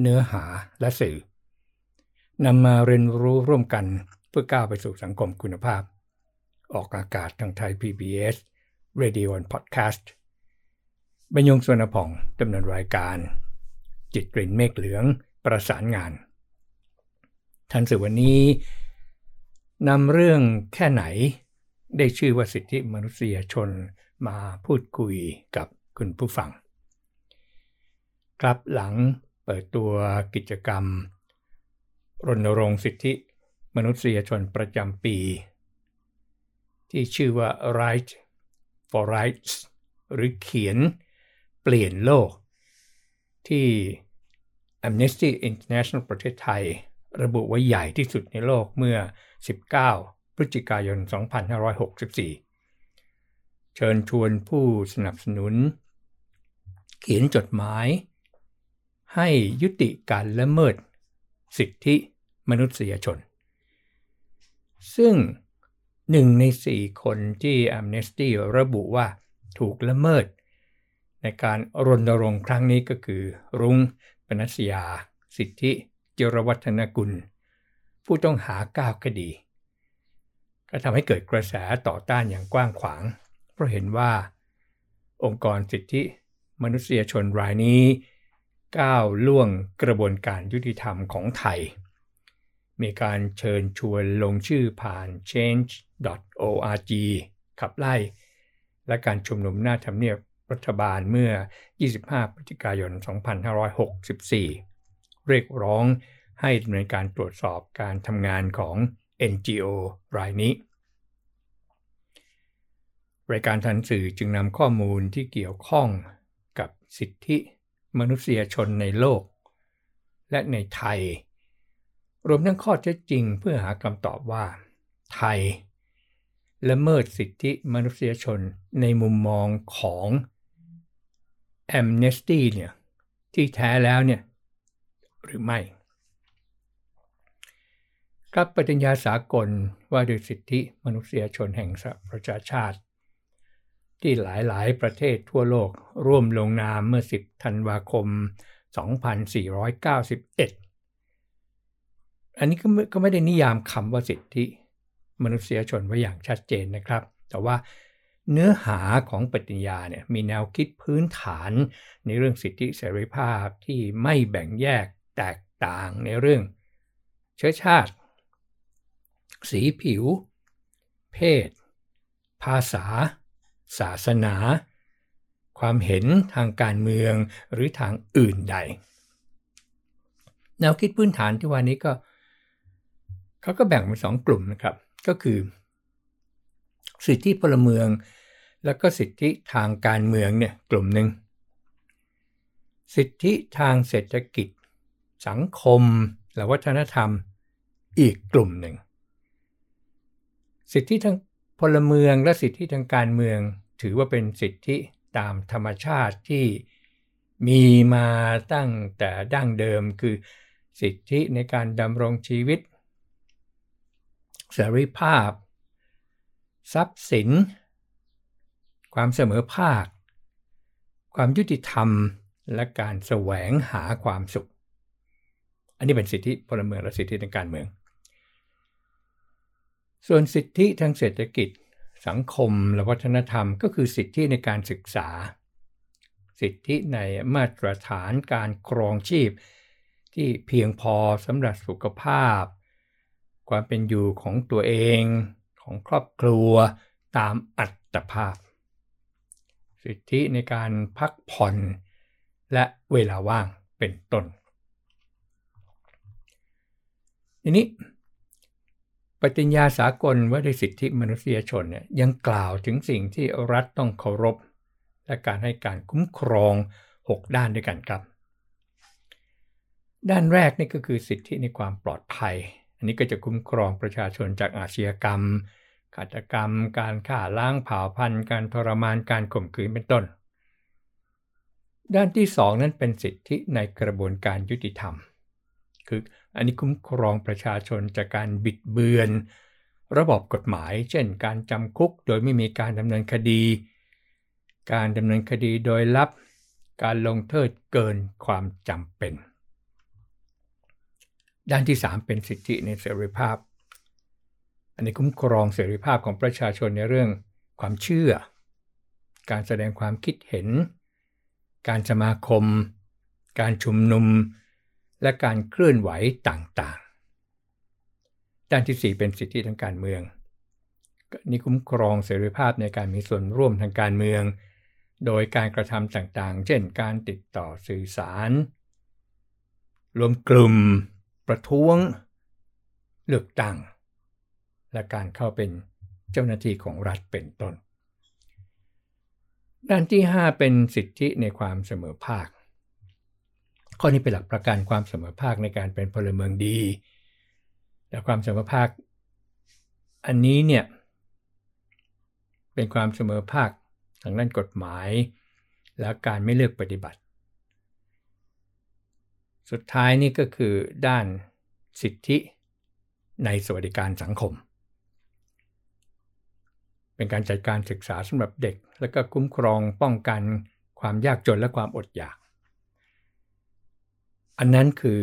เนื้อหาและสื่อนำมาเรียนรู้ร่วมกันเพื่อก้าวไปสู่สังคมคุณภาพ ออกอากาศทางไทย PBS Radio and Podcast บรรยงสวนผ่องดำเนินรายการ จิตกลิ่นเมฆเหลืองประสานงาน ทันสื่อวันนี้นำเรื่องแค่ไหนได้ชื่อว่าสิทธิมนุษยชนมาพูดคุยกับคุณผู้ฟัง ครับหลัง ปิดตัวกิจกรรม รณรงค์สิทธิมนุษยชนประจำปี ที่ชื่อว่า Right for Rights หรือเขียนเปลี่ยนโลก ที่ Amnesty International ประเทศไทย ระบุไว้ใหญ่ที่สุดในโลกเมื่อ 19 พฤศจิกายน 2564 เชิญชวนผู้สนับสนุน เขียนจดหมาย ให้ยุติการละเมิดสิทธิมนุษยชน ซึ่งหนึ่งในสี่คนที่ Amnesty ระบุว่าถูกละเมิด ในการรณรงค์ครั้งนี้ก็คือรุ้งปนัสยา สิทธิจรวัฒนกุล ผู้ต้องหาก้าวคดี ก็ทำให้เกิดกระแสต่อต้านอย่างกว้างขวาง เพราะเห็นว่า องค์กรสิทธิมนุษยชนรายนี้ ก้าวล่วงกระบวนการยุติธรรมของไทย มีการเชิญชวนลงชื่อผ่าน change.org ขับไล่ และการชุมนุมหน้าทำเนียบรัฐบาลเมื่อ 25 พฤศจิกายน 2564 เรียกร้องให้ดำเนินการตรวจสอบการทำงานของ NGO รายนี้ รายการทันสื่อจึงนำข้อมูลที่เกี่ยวข้องกับสิทธิ มนุษยชนในโลก และในไทย รวมทั้งข้อเท็จจริงเพื่อหาคำตอบว่า ไทยละเมิดสิทธิมนุษยชนในมุมมองของ Amnesty เนี่ยที่แท้แล้วเนี่ยหรือไม่ ครับปฏิญญาสากลว่าด้วยสิทธิมนุษยชนแห่งสหประชาชาติ ที่หลายๆ ประเทศทั่วโลกร่วมลงนามเมื่อ 10 ธันวาคม 2491 อันนี้ก็ไม่ได้นิยามคำว่าสิทธิมนุษยชนไว้อย่างชัดเจนนะครับ แต่ว่าเนื้อหาของปฏิญญาเนี่ยมีแนวคิดพื้นฐานในเรื่องสิทธิเสรีภาพที่ไม่แบ่งแยกแตกต่างในเรื่อง เชื้อชาติ สีผิว เพศ ภาษา ศาสนา ความเห็นทางการเมืองหรือทางอื่นใด แนวคิดพื้นฐานที่ว่านี้ก็เขาก็แบ่งเป็นสองกลุ่มนะครับ ก็คือ สิทธิพลเมือง แล้วก็สิทธิทางการเมืองเนี่ยกลุ่มหนึ่งสิทธิทางเศรษฐกิจ สังคม และวัฒนธรรมอีกกลุ่มหนึ่ง สิทธิทาง พลเมืองและสิทธิทางการเมือง ถือว่าเป็นสิทธิตามธรรมชาติที่มีมาตั้งแต่ดั้งเดิมคือสิทธิในการดำรงชีวิต เสรีภาพ ทรัพย์สิน ความเสมอภาค ความยุติธรรม และการแสวงหาความสุข อันนี้เป็นสิทธิพลเมืองและสิทธิทางการเมือง ส่วนสิทธิทางเศรษฐกิจ สังคมและวัฒนธรรมก็คือสิทธิในการศึกษา สิทธิในมาตรฐานการครองชีพ ที่เพียงพอสำหรับสุขภาพ ความเป็นอยู่ของตัวเองของครอบครัวตามอัตภาพ สิทธิในการพักผ่อนและเวลาว่างเป็นต้นทีนี้ ปฏิญญาสากลว่าด้วยสิทธิมนุษยชนเนี่ยยังกล่าวถึงสิ่งที่รัฐต้องเคารพ และการให้การคุ้มครอง 6 ด้านด้วยกันครับ ด้านแรกนี่ก็คือสิทธิในความปลอดภัย อันนี้ก็จะคุ้มครองประชาชนจากอาชญากรรมฆาตกรรม การฆ่าล้างเผ่าพันธุ์ การทรมานการข่มขืนเป็นต้น ด้านที่สองนั้นเป็นสิทธิในกระบวนการยุติธรรม คืออันนี้คุ้มครองประชาชนจากการบิดเบือน ระบบกฎหมาย เช่น การจำคุกโดยไม่มีการดำเนินคดี การดำเนินคดีโดยลับ การลงโทษเกินความจำเป็น ด้านที่ 3 เป็นสิทธิในเสรีภาพ อันนี้คุ้มครองเสรีภาพของประชาชนในเรื่องความเชื่อ การแสดงความคิดเห็น การสมาคม การชุมนุม และการเคลื่อนไหวต่างๆ ด้านที่ 4 เป็นสิทธิทางการเมือง นี่คุ้มครองเสรีภาพในการมีส่วนร่วมทางการเมือง โดยการกระทำต่างๆ เช่นการติดต่อสื่อสาร รวมกลุ่ม ประท้วง เลือกตั้ง และการเข้าเป็นเจ้าหน้าที่ของรัฐเป็นต้น ด้านที่ 5 เป็นสิทธิในความเสมอภาค ข้อนี้เป็นหลักประกันความเสมอภาคในการเป็นพลเมืองดีและความเสมอภาค อันนี้เนี่ยเป็นความเสมอภาคทางด้านกฎหมาย และการไม่เลือกปฏิบัติ สุดท้ายนี่ก็คือด้านสิทธิในสวัสดิการสังคม เป็นการจัดการศึกษาสำหรับเด็ก และก็คุ้มครองป้องกันความยากจนและความอดอยาก อันนั้นคือ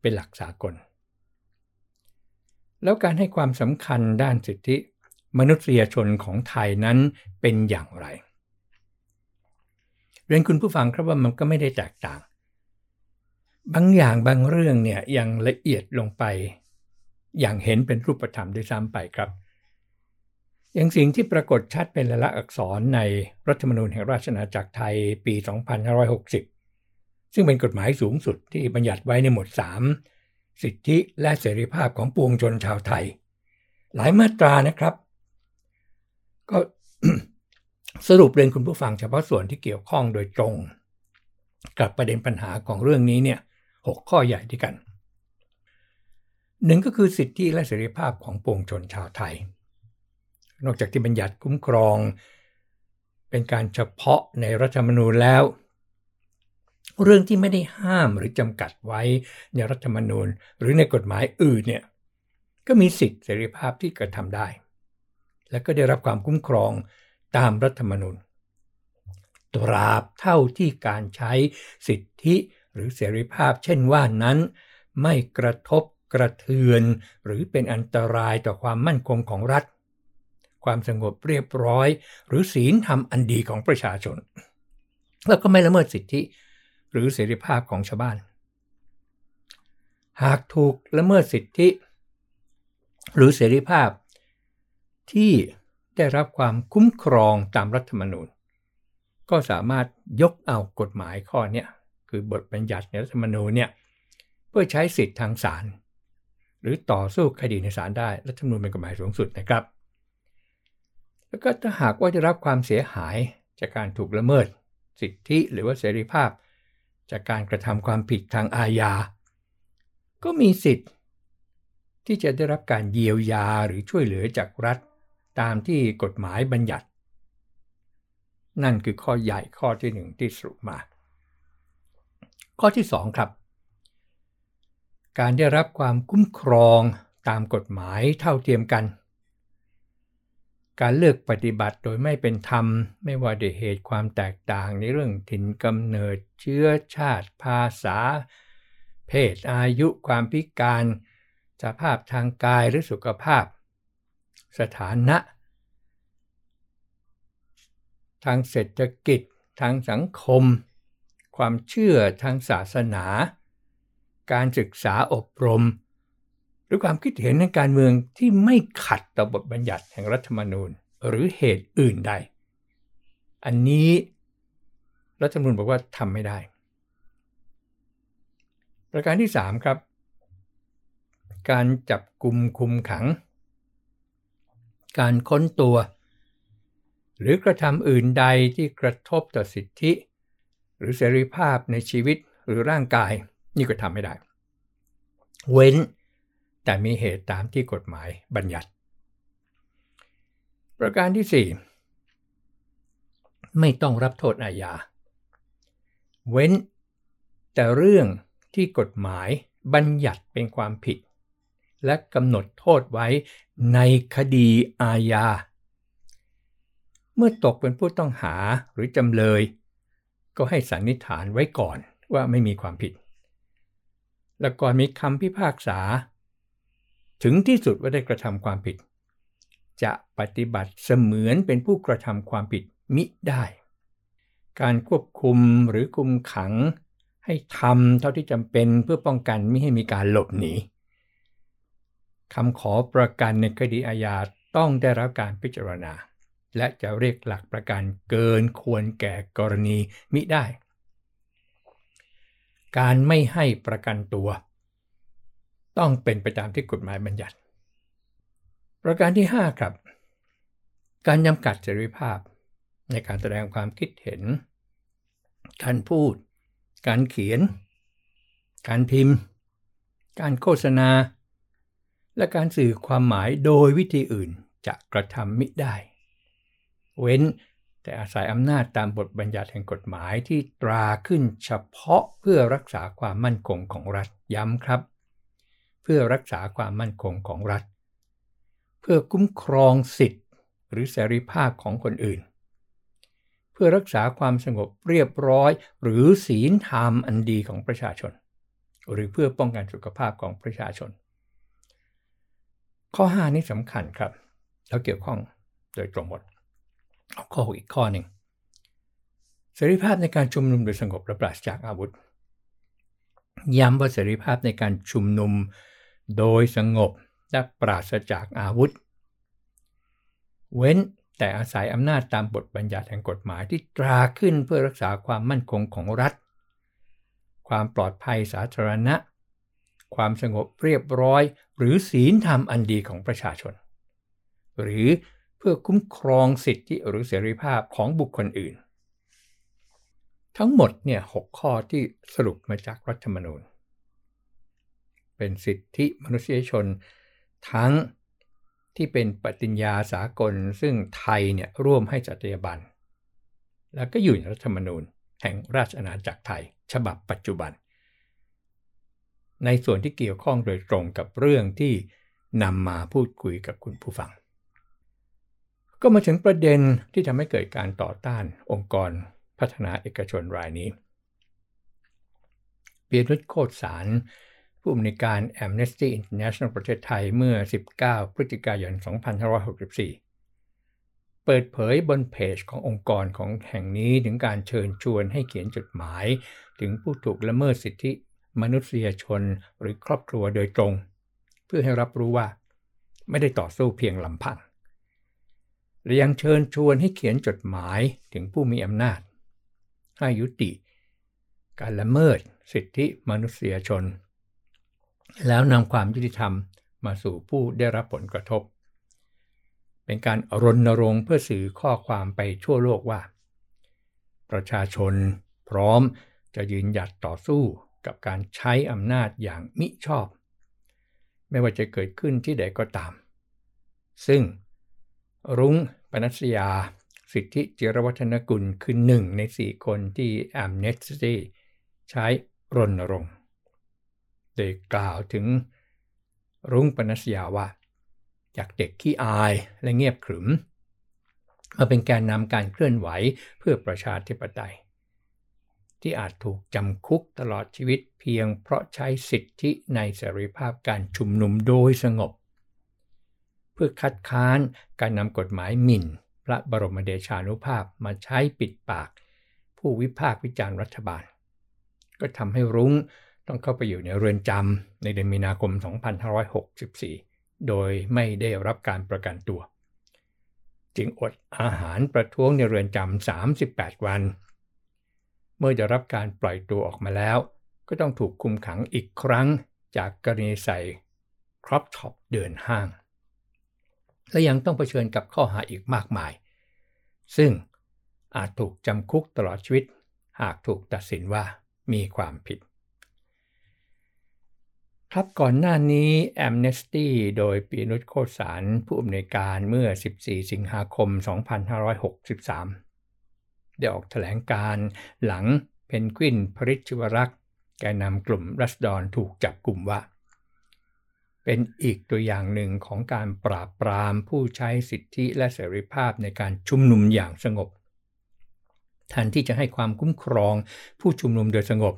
เป็นหลักสากล แล้วการให้ความสำคัญด้านสิทธิมนุษยชนของไทยนั้นเป็นอย่างไร เรียนคุณผู้ฟังครับว่ามันก็ไม่ได้แตกต่าง บางอย่างบางเรื่องเนี่ยยังละเอียดลงไป อย่างเห็นเป็นรูปธรรมด้วยซ้ำไปครับ อย่างสิ่งที่ปรากฏชัดเป็นลายลักษณ์อักษรในรัฐธรรมนูญแห่งราชอาณาจักรไทยปี 2560 ซึ่งเป็นกฎหมายสูงสุดที่บัญญัติไว้ในหมวด 3 สิทธิและเสรีภาพของปวงชนชาวไทย หลายมาตรานะครับ ก็สรุปเรียนคุณผู้ฟังเฉพาะส่วนที่เกี่ยวข้องโดยตรง กับประเด็นปัญหาของเรื่องนี้เนี่ยหข้อใหญ่ที่กันหนึ่งก็คือสิทธิและเสรีภาพของปวงชนชาวไทย นอกจากที่บัญญัติคุ้มครอง เป็นการเฉพาะในรัฐธรรมนูญแล้ว เรื่องที่ไม่ได้ห้ามหรือจำกัดไว้ในรัฐธรรมนูญ หรือในกฎหมายอื่นเนี่ยก็มีสิทธิเสรีภาพที่กระทำได้ และก็ได้รับความคุ้มครองตามรัฐธรรมนูญ ตราบเท่าที่การใช้สิทธิหรือเสรีภาพ เช่นว่านั้น ไม่กระทบกระเทือน หรือเป็นอันตรายต่อความมั่นคงของรัฐ ความสงบเรียบร้อย หรือศีลธรรมอันดีของประชาชน แล้วก็ไม่ละเมิดสิทธิ หรือเสรีภาพของชาวบ้าน หากถูกละเมิดสิทธิ หรือเสรีภาพที่ได้รับความคุ้มครองตามรัฐธรรมนูญ ก็สามารถยกเอากฎหมายข้อนี้คือบทบัญญัติในรัฐธรรมนูญเนี่ยเพื่อใช้สิทธิทางศาลหรือต่อสู้คดีในศาลได้รัฐธรรมนูญเป็นกฎหมายสูงสุดนะครับ แล้วก็ถ้าหากว่าจะรับความเสียหายจากการถูกละเมิด สิทธิหรือว่าเสรีภาพ จากการกระทำความผิดทางอาญา ก็มีสิทธิ์ ที่จะได้รับการเยียวยาหรือช่วยเหลือจากรัฐ ตามที่กฎหมายบัญญัติ นั่นคือข้อใหญ่ข้อที่หนึ่งที่สรุปมา ข้อที่สองครับ การได้รับความคุ้มครองตามกฎหมายเท่าเทียมกัน การเลือกปฏิบัติโดยไม่เป็นธรรม ไม่ว่าด้วยเหตุความแตกต่างในเรื่องถิ่นกำเนิดเชื้อชาติภาษา เพศอายุความพิการ สภาพทางกายหรือสุขภาพ สถานะ ทางเศรษฐกิจ ทางสังคม ความเชื่อทางศาสนา การศึกษาอบรม หรือความคิดเห็นในการเมืองที่ไม่ขัดต่อบทบัญญัติแห่งรัฐธรรมนูญ หรือเหตุอื่นใด อันนี้รัฐธรรมนูญบอกว่าทำไม่ได้ ประการที่ 3 ครับ การจับกลุ่มคุมขัง การค้นตัว หรือกระทำอื่นใดที่กระทบต่อสิทธิ หรือเสรีภาพในชีวิตหรือร่างกาย นี่ก็ทำไม่ได้ เว้น แต่มีเหตุตามที่กฎหมายบัญญัติ ประการที่ 4 ไม่ต้องรับโทษอาญา เว้น แต่เรื่องที่กฎหมายบัญญัติเป็นความผิด และกำหนดโทษไว้ในคดีอาญา เมื่อตกเป็นผู้ต้องหาหรือจำเลย ก็ให้สันนิษฐานไว้ก่อนว่าไม่มีความผิด และก่อนมีคำพิพากษา ถึงที่สุดว่าได้กระทำความผิด จะปฏิบัติเสมือนเป็นผู้กระทำความผิดมิได้ การควบคุมหรือคุมขัง ให้ทำเท่าที่จำเป็นเพื่อป้องกันไม่ให้มีการหลบหนีคำขอประกันในคดีอาญาต้องได้รับการพิจารณา และจะเรียกหลักประกันเกินควรแก่กรณีมิได้ การไม่ให้ประกันตัว ต้องเป็นไปตามที่กฎหมายบัญญัติ ประการที่ 5 ครับ การจำกัดเสรีภาพ ในการแสดงความคิดเห็น การพูด การเขียน การพิมพ์ การโฆษณา และการสื่อความหมายโดยวิธีอื่นจะกระทำมิได้ เว้นแต่อาศัยอำนาจตามบทบัญญัติแห่งกฎหมายที่ตราขึ้นเฉพาะเพื่อรักษาความมั่นคงของรัฐย้ำครับ เพื่อรักษาความมั่นคงของรัฐ เพื่อคุ้มครองสิทธิ์ หรือเสรีภาพของคนอื่น เพื่อรักษาความสงบเรียบร้อย หรือศีลธรรมอันดีของประชาชน หรือเพื่อป้องกันสุขภาพของประชาชน ข้อ 5 นี้สำคัญครับ แล้วเกี่ยวข้องโดยตรงหมดเอาข้อ 6 อีกข้อหนึ่งเสรีภาพในการชุมนุมโดยสงบและปราศจากอาวุธย้ำว่าเสรีภาพในการชุมนุม โดยสงบและปราศจากอาวุธ เว้นแต่อาศัยอำนาจตามบทบัญญัติแห่งกฎหมายที่ตราขึ้นเพื่อรักษาความมั่นคงของรัฐ ความปลอดภัยสาธารณะ ความสงบเรียบร้อย หรือศีลธรรมอันดีของประชาชน หรือเพื่อคุ้มครองสิทธิหรือเสรีภาพของบุคคลอื่น ทั้งหมดเนี่ยหข้อที่สรุปมาจากรัฐธรรมนูญ เป็นสิทธิมนุษยชน ทั้งที่เป็นปฏิญญาสากล ซึ่งไทยเนี่ยร่วมให้จัตยาบัน แล้วก็อยู่ในรัฐธรรมนูญแห่งราชอาณาจักรไทย ฉบับปัจจุบัน ในส่วนที่เกี่ยวข้องโดยตรงกับเรื่องที่นำมาพูดคุยกับคุณผู้ฟัง ก็มาถึงประเด็นที่ทำให้เกิดการต่อต้านองค์กรพัฒนาเอกชนรายนี้ เปียนุชโคตสาร ผู้อำนวยการ Amnesty International ประเทศไทยเมื่อ 19 พฤศจิกายน 2564 เปิดเผยบนเพจขององค์กรของแห่งนี้ถึงการเชิญชวนให้เขียนจดหมาย ถึงผู้ถูกละเมิดสิทธิมนุษยชนหรือครอบครัวโดยตรง เพื่อให้รับรู้ว่า ไม่ได้ต่อสู้เพียงลำพังและยังเชิญชวนให้เขียนจดหมายถึงผู้มีอำนาจ ให้ยุติ การละเมิดสิทธิมนุษยชน แล้วนำความยุติธรรมมาสู่ผู้ได้รับผลกระทบ เป็นการรณรงค์เพื่อสื่อข้อความไปทั่วโลกว่า ประชาชนพร้อมจะยืนหยัดต่อสู้กับการใช้อำนาจอย่างมิชอบ ไม่ว่าจะเกิดขึ้นที่ใดก็ตาม ซึ่งรุ้งปนัสยา สิทธิจิรวัฒนกุลคือหนึ่งในสี่คนที่แอมเนสตี้ใช้รณรงค์ โดยกล่าวถึงรุ้งปนัสยาว่า จากเด็กขี้อายและเงียบขรึม มาเป็นแกนนำการเคลื่อนไหวเพื่อประชาธิปไตย ที่อาจถูกจำคุกตลอดชีวิตเพียงเพราะใช้สิทธิในเสรีภาพการชุมนุมโดยสงบ เพื่อคัดค้านการนำกฎหมายหมิ่น พระบรมเดชานุภาพมาใช้ปิดปาก ผู้วิพากษ์วิจารณ์รัฐบาล ก็ทำให้รุ้ง ต้องเข้าไปอยู่ในเรือนจำในเดือนมีนาคม 2564 โดยไม่ได้รับการประกันตัว จึงอดอาหารประท้วงในเรือนจำ 38 วัน เมื่อได้รับการปล่อยตัวออกมาแล้ว ก็ต้องถูกคุมขังอีกครั้งจากกรณีใส่ crop top เดินห้าง และยังต้องเผชิญกับข้อหาอีกมากมาย ซึ่งอาจถูกจำคุกตลอดชีวิต หากถูกตัดสินว่ามีความผิด ครับก่อนหน้านี้ Amnesty โดยปีนุชโคสารผู้อำนวยการเมื่อ 14 สิงหาคม 2563 ได้ออกแถลงการหลังเพนกวินพริชวรักษ์แกนนำกลุ่มรัสดอนถูกจับกลุ่มว่า เป็นอีกตัวอย่างหนึ่งของการปราบปรามผู้ใช้สิทธิและเสรีภาพในการชุมนุมอย่างสงบแทนที่จะให้ความคุ้มครองผู้ชุมนุมโดยสงบ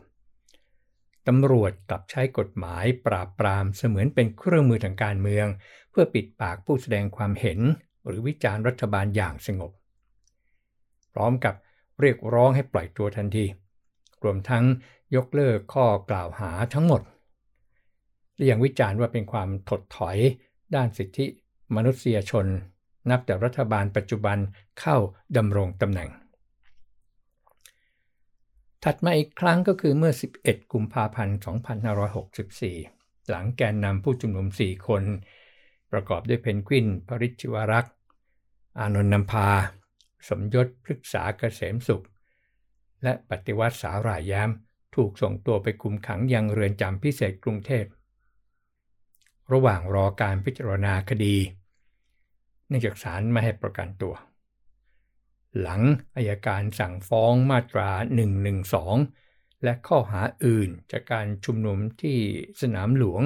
ตำรวจกลับใช้กฎหมายปราบปรามเสมือนเป็นเครื่องมือทางการเมือง เพื่อปิดปากผู้แสดงความเห็น หรือวิจารณ์รัฐบาลอย่างสงบ พร้อมกับเรียกร้องให้ปล่อยตัวทันที รวมทั้งยกเลิกข้อกล่าวหาทั้งหมดและยังวิจารณ์ว่าเป็นความถดถอยด้านสิทธิมนุษยชน นับแต่รัฐบาลปัจจุบันเข้าดำรงตำแหน่ง ถัดมาอีกครั้งก็คือเมื่อ 11 กุมภาพันธ์ 2564 หลังแกนนำผู้ชุมนุม 4 คน ประกอบด้วยเพนกวิน ปริชิวรักษ์อานนท์นำพา สมยศพฤกษาเกษมสุข และปฏิวัติสาหร่ายย้มถูกส่งตัวไปคุมขังยังเรือนจำพิเศษกรุงเทพ ระหว่างรอการพิจารณาคดี เนื่องจากศาลไม่ให้ประกันตัว หลังอายการสั่งฟ้องมาตรา 112 และข้อหาอื่นจากการชุมนุมที่สนามหลวง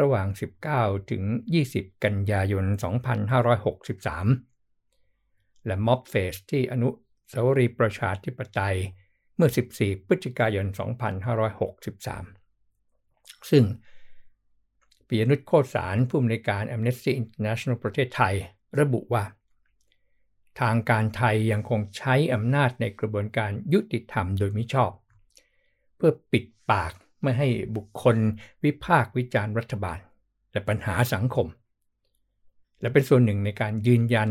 ระหว่าง 19 ถึง 20 กันยายน 2563 และม็อบเฟสที่อนุสาวรีย์ประชาธิปไตยเมื่อ 14 พฤศจิกายน 2563 ซึ่งปียนุชโคสารผู้อำนวยการ Amnesty International ประเทศไทย ระบุว่า ทางการไทยยังคงใช้อำนาจในกระบวนการยุติธรรมโดยมิชอบ เพื่อปิดปากไม่ให้บุคคลวิพากษ์วิจารณ์รัฐบาล และปัญหาสังคม และเป็นส่วนหนึ่งในการยืนยัน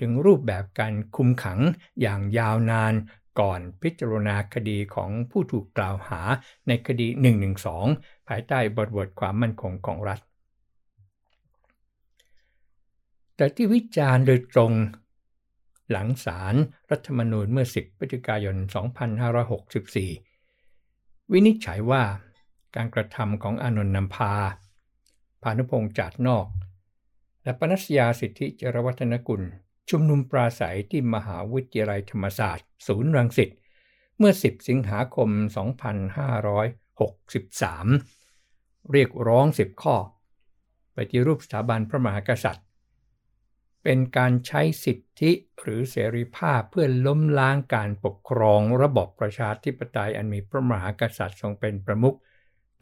ถึงรูปแบบการคุมขังอย่างยาวนานก่อนพิจารณาคดีของผู้ถูกกล่าวหาในคดี 112 ภายใต้บทบทความมั่นคงของรัฐ แต่ที่วิจารณ์โดยตรง หลังศาลรัฐธรรมนูญเมื่อ 10พฤศจิกายน 2564 วินิจฉัยว่าการกระทำของอนนท์นำพา พานุพงษ์จัดนอก และปนัสยาสิทธิจรวัฒนกุล ชุมนุมปราศัยที่มหาวิทยาลัยธรรมศาสตร์ ศูนย์รังสิตเมื่อ 10 สิงหาคม 2563 เรียกร้อง 10 ข้อ ปฏิรูปสถาบันพระมหากษัตริย์ เป็นการใช้สิทธิหรือเสรีภาพเพื่อล้มล้างการปกครองระบบประชาธิปไตยอันมีพระมหากษัตริย์ทรงเป็นประมุข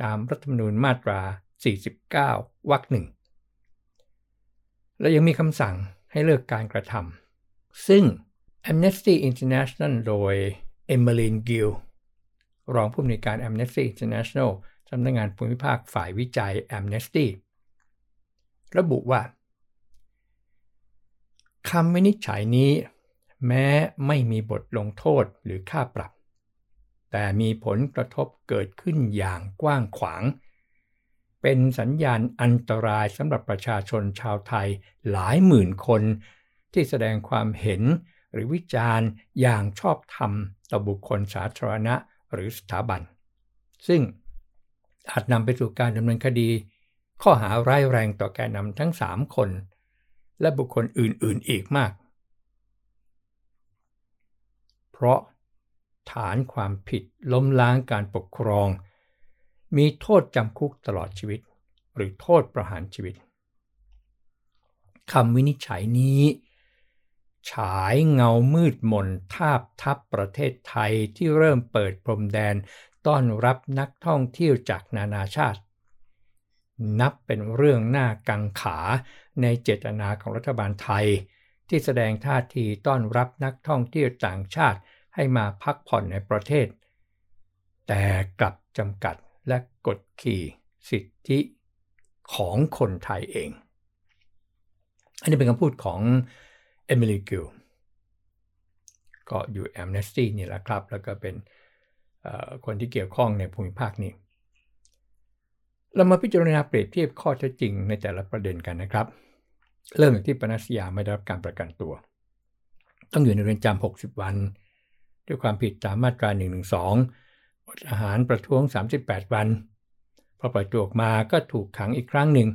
ตามรัฐธรรมนูญมาตรา 49 วรรคหนึ่ง และยังมีคำสั่งให้เลิกการกระทำซึ่ง Amnesty International โดย Emmeline Gill รองผู้อำนวยการ Amnesty International สำนักงานภูมิภาคฝ่ายวิจัย Amnesty ระบุว่า คำวินิจฉัยนี้ แม้ไม่มีบทลงโทษหรือค่าปรับ แต่มีผลกระทบเกิดขึ้นอย่างกว้างขวาง เป็นสัญญาณอันตรายสำหรับประชาชนชาวไทยหลายหมื่นคน ที่แสดงความเห็นหรือวิจารณ์อย่างชอบธรรมต่อบุคคลสาธารณะหรือสถาบัน ซึ่งอาจนำไปสู่การดำเนินคดี ข้อหาร้ายแรงต่อแกนนำทั้ง 3 คน และบุคคลอื่นๆอีกมาก เพราะฐานความผิดล้มล้างการปกครอง มีโทษจำคุกตลอดชีวิต หรือโทษประหารชีวิตคำวินิจฉัยนี้ ฉายเงามืดมนทาบทับประเทศไทยที่เริ่มเปิดพรมแดนต้อนรับนักท่องเที่ยวจากนานาชาติ นับเป็นเรื่องหน่ากังขา ในเจตนาของรัฐบาลไทย ที่แสดงท่าทีต้อนรับนักท่องเที่ยวต่างชาติให้มาพักผ่อนในประเทศ แต่กลับจำกัดและกดขี่สิทธิของคนไทยเอง อันนี้เป็นคำพูดของเอมิลีกิลก็อยู่แอมเนสตี้นี่แหละครับ แล้วก็เป็นคนที่เกี่ยวข้องในภูมิภาคนี้ เรามาพิจารณาเปรียบเทียบข้อเท็จจริงในแต่ละประเด็นกันนะครับ เริ่มจากที่ปนัสยาไม่ได้รับการประกันตัว ต้องอยู่ในเรือนจำ60 วัน ด้วยความผิดตามมาตรา112อดอาหารประท้วง 38 วัน พอปล่อยตัวออกมาก็ถูกขังอีกครั้งหนึ่ง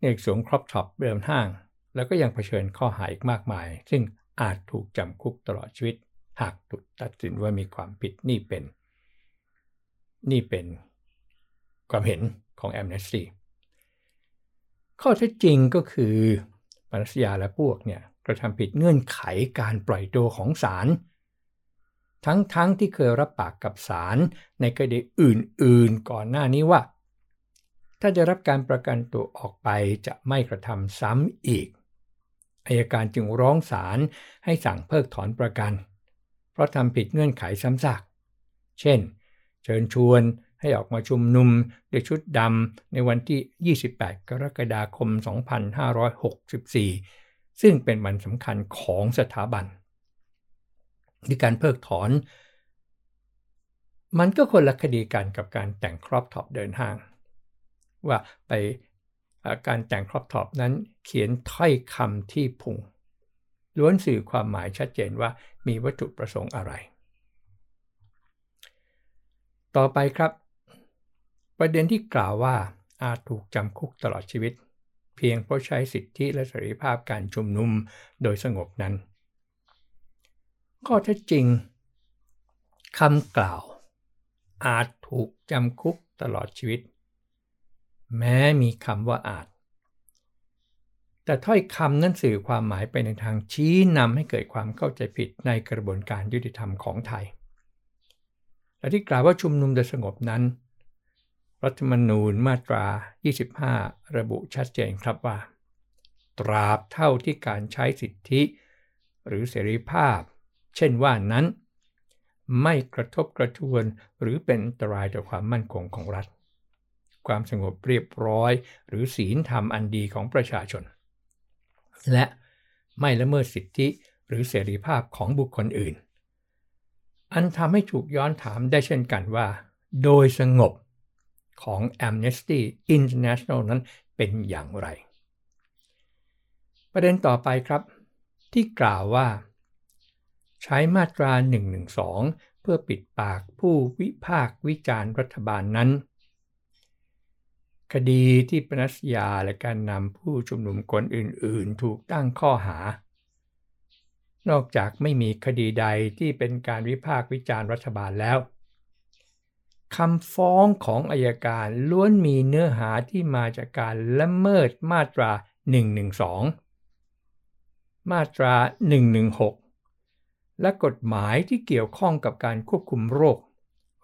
ในสวม crop top เดินห้าง แล้วก็ยังเผชิญข้อหาอีกมากมาย ซึ่งอาจถูกจำคุกตลอดชีวิต หากถูกตัดสินว่ามีความผิดนี่เป็น นี่เป็นความเห็นของแอมเนสตี้ ข้อเท็จจริงก็คือปรัชญาและพวกเนี่ยกระทำผิดเงื่อนไขการปล่อยตัวของศาลทั้งๆทที่เคยรับปากกับศาลในคดีอื่นๆ ก่อนหน้านี้ว่า ถ้าจะรับการประกันตัวออกไปจะไม่กระทำซ้ำอีกอายการจึงร้องศาลให้สั่งเพิกถอนประกัน เพราะทำผิดเงื่อนไขซ้ำซาก เช่น เชิญชวน ให้ออกมาชุมนุมด้วยชุดดำในวันที่ 28 กรกฎาคม 2564 ซึ่งเป็นวันสำคัญของสถาบันที่การเพิกถอน มันก็คนละคดีกันกับการแต่ง crop top เดินห้าง ว่าไปการแต่ง crop top นั้นเขียนถ้อยคำที่พุงล้วนสื่อความหมายชัดเจนว่ามีวัตถุประสงค์อะไร ต่อไปครับ ประเด็นที่กล่าวว่าอาจถูกจำคุกตลอดชีวิต เพียงเพราะใช้สิทธิและเสรีภาพการชุมนุมโดยสงบนั้น ข้อเท็จจริงคำกล่าว อาจถูกจำคุกตลอดชีวิต แม้มีคำว่าอาจ แต่ถ้อยคำนั้นสื่อความหมายไปในทางชี้นำให้เกิดความเข้าใจผิดในกระบวนการยุติธรรมของไทย และที่กล่าวว่าชุมนุมโดยสงบนั้น รัฐธรรมนูญมาตรา 25 ระบุชัดเจนครับว่า ตราบเท่าที่การใช้สิทธิ หรือเสรีภาพ เช่นว่านั้น ไม่กระทบกระทวนหรือเป็นอันตรายต่อความมั่นคงของรัฐ ความสงบเรียบร้อย หรือศีลธรรมอันดีของประชาชน และไม่ละเมิดสิทธิหรือเสรีภาพของบุคคลอื่น อันทำให้ถูกย้อนถามได้เช่นกันว่า โดยสงบ ของ Amnesty International นั้นเป็นอย่างไร ประเด็นต่อไปครับ ที่กล่าวว่า ใช้มาตรา 112 เพื่อปิดปากผู้วิพากษ์วิจารณ์รัฐบาลนั้น คดีที่ปนัสยาและการนำผู้ชุมนุมคนอื่น ๆ ถูกตั้งข้อหา นอกจากไม่มีคดีใดที่เป็นการวิพากษ์วิจารณ์รัฐบาลแล้ว คำฟ้องของอายการล้วนมีเนื้อหาที่มาจากการละเมิดมาตรา 112 มาตรา 116 และกฎหมายที่เกี่ยวข้องกับการควบคุมโรค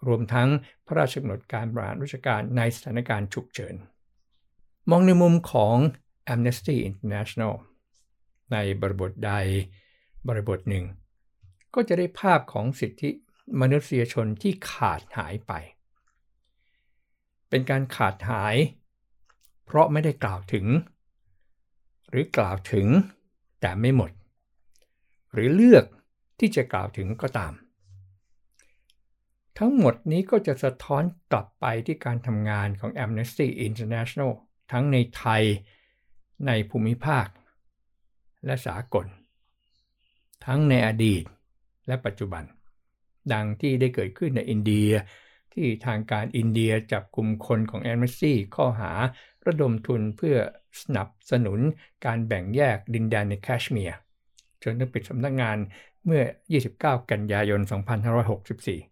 รวมทั้งพระราชกำหนดการบริหารราชการในสถานการณ์ฉุกเฉิน มองในมุมของ Amnesty International ในบริบทใดบริบทหนึ่ง ก็จะได้ภาพของสิทธิมนุษยชนที่ขาดหายไป เป็นการขาดหาย เพราะไม่ได้กล่าวถึง หรือกล่าวถึงแต่ไม่หมด หรือเลือกที่จะกล่าวถึงก็ตาม ทั้งหมดนี้ก็จะสะท้อนกลับไปที่การทำงานของ Amnesty International ทั้งในไทยในภูมิภาค และสากล ทั้งในอดีตและปัจจุบัน ดังที่ได้เกิดขึ้นในอินเดีย ที่ทางการอินเดียจับกลุ่มคนของ Amnesty ข้อหาระดมทุนเพื่อสนับสนุนการแบ่งแยกดินแดนในแคชเมียร์จนต้องปิดสำนักงานเมื่อ 29 กันยายน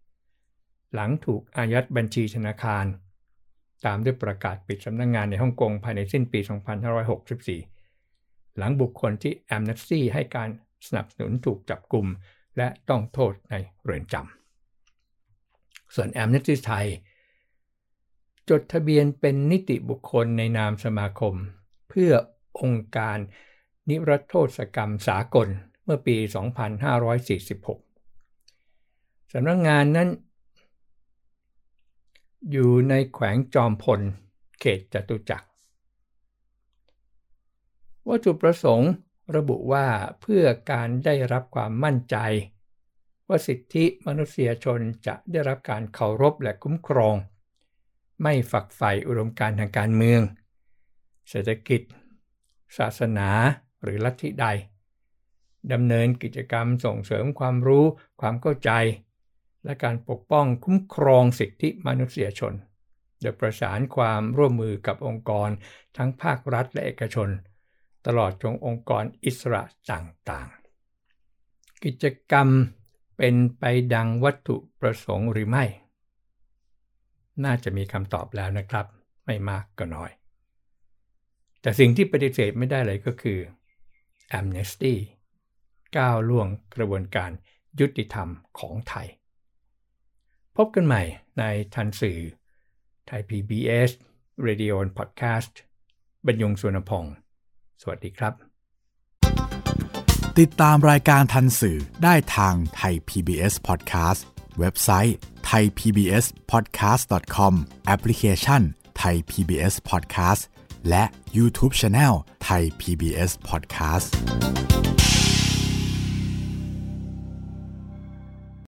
2564 หลังถูกอายัดบัญชีธนาคาร ตามด้วยประกาศปิดสำนักงงานในฮ่องกงภายในสิ้นปี 2564 หลังบุคคลที่แอมเนสซี่ให้การสนับสนุนถูกจับกลุ่มและต้องโทษในเรือนจำ ส่วนแอมเนสซี่ไทย จดทะเบียนเป็นนิติบุคคลในนามสมาคม เพื่อองค์การนิรโทษกรรมสากลเมื่อปี 2546 สำนักงงานนั้น อยู่ในแขวงจอมพล เขตจตุจักร วัตถุประสงค์ระบุว่าเพื่อการได้รับความมั่นใจ ว่าสิทธิมนุษยชนจะได้รับการเคารพและคุ้มครอง ไม่ฝักใฝ่อุดมการทางการเมือง เศรษฐกิจ ศาสนาหรือลัทธิใดดำเนินกิจกรรมส่งเสริมความรู้ ความเข้าใจ และการปกป้องคุ้มครองสิทธิมนุษยชน โดยประสานความร่วมมือกับองค์กร ทั้งภาครัฐและเอกชน ตลอดจงองค์กรอิสระต่างๆ กิจกรรม เป็นไปดังวัตถุประสงค์หรือไม่ น่าจะมีคำตอบแล้วนะครับ ไม่มากก็น้อย แต่สิ่งที่ปฏิเสธไม่ได้เลยก็คือ Amnesty ก้าวล่วงกระบวนการยุติธรรมของไทย พบกันใหม่ในทันสื่อไทย PBS Radio and Podcast บรรยงสุวรรณพงศ์สวัสดีครับ ติดตามรายการทันสื่อได้ทางไทย PBS Podcast เว็บไซต์ thaipbspodcast.com แอปพลิเคชัน Thai PBS Podcast และ YouTube Channel Thai PBS Podcast